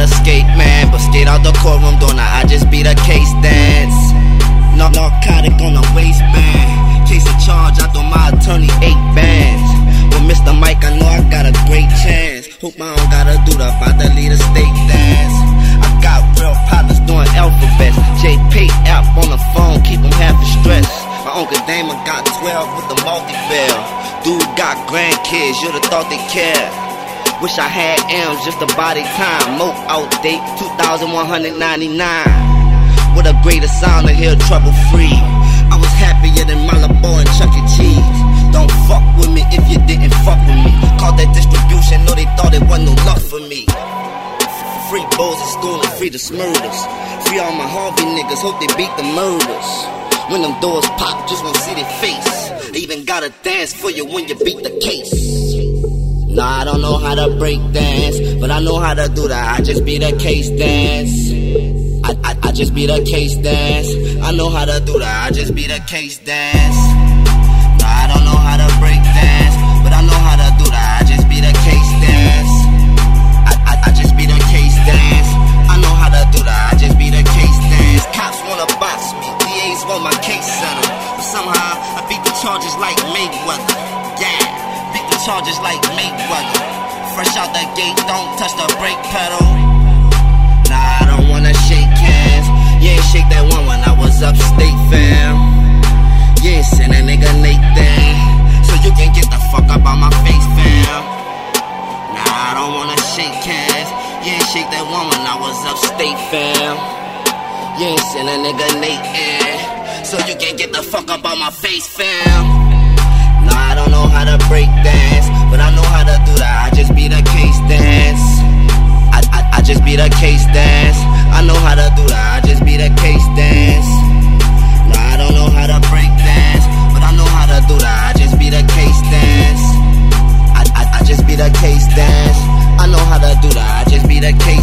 escape man, but skate out the courtroom door. Now I just beat a case dance. No narcotic on the waistband. Case of charge, I throw my attorney eight bands. With Mr. Mike, I know I got a great chance. Hope I don't gotta do the to lead a state dance. I got real partners doing alphabets. JPay app on the phone, keep them half stressed. My uncle Damon got 12 with the multi-bill. Dude got grandkids, you'd have thought they cared. Wish I had M's just to buy time. Mo outdate 2199. With a greater sound to hear trouble free. I was happier than Malabo and Chuck E. Cheese. Don't fuck with me if you didn't fuck with me. Called that distribution, no, they thought it wasn't no love for me. Free bulls in school and free the smurders. Free all my Harvey niggas, hope they beat the murders. When them doors pop, just wanna see their face. They even gotta dance for you when you beat the case. Nah, I don't know how to break dance, but I know how to do that. I just beat a case dance. I, I, I just beat a case dance. I know how to do that. I just beat a case dance. Nah, I don't know how to break dance, but I know how to do that. I just beat a case dance. I, I, I just beat a case dance. I know how to do that. I just beat a case dance. Cops wanna box me, DAs want my case settled, but somehow I beat the charges like Mayweather. Yeah, the charges like Mayweather. Fresh out the gate, don't touch the brake pedal. Nah, I don't wanna shake hands. You ain't shake that one when I was upstate, fam. Ain't send a nigga Nathan. So you can get the fuck up on my face, fam. Nah, I don't wanna shake hands. You ain't shake that one when I was upstate, fam. You ain't send a nigga Nathan. So you can get the fuck up on my face, fam. be the case dance. I know how to do that, I just be the case dance. Nah, I don't know how to break dance, but I know how to do that, I just be the case dance. I, I, I just be the case dance. I know how to do that, I just be the case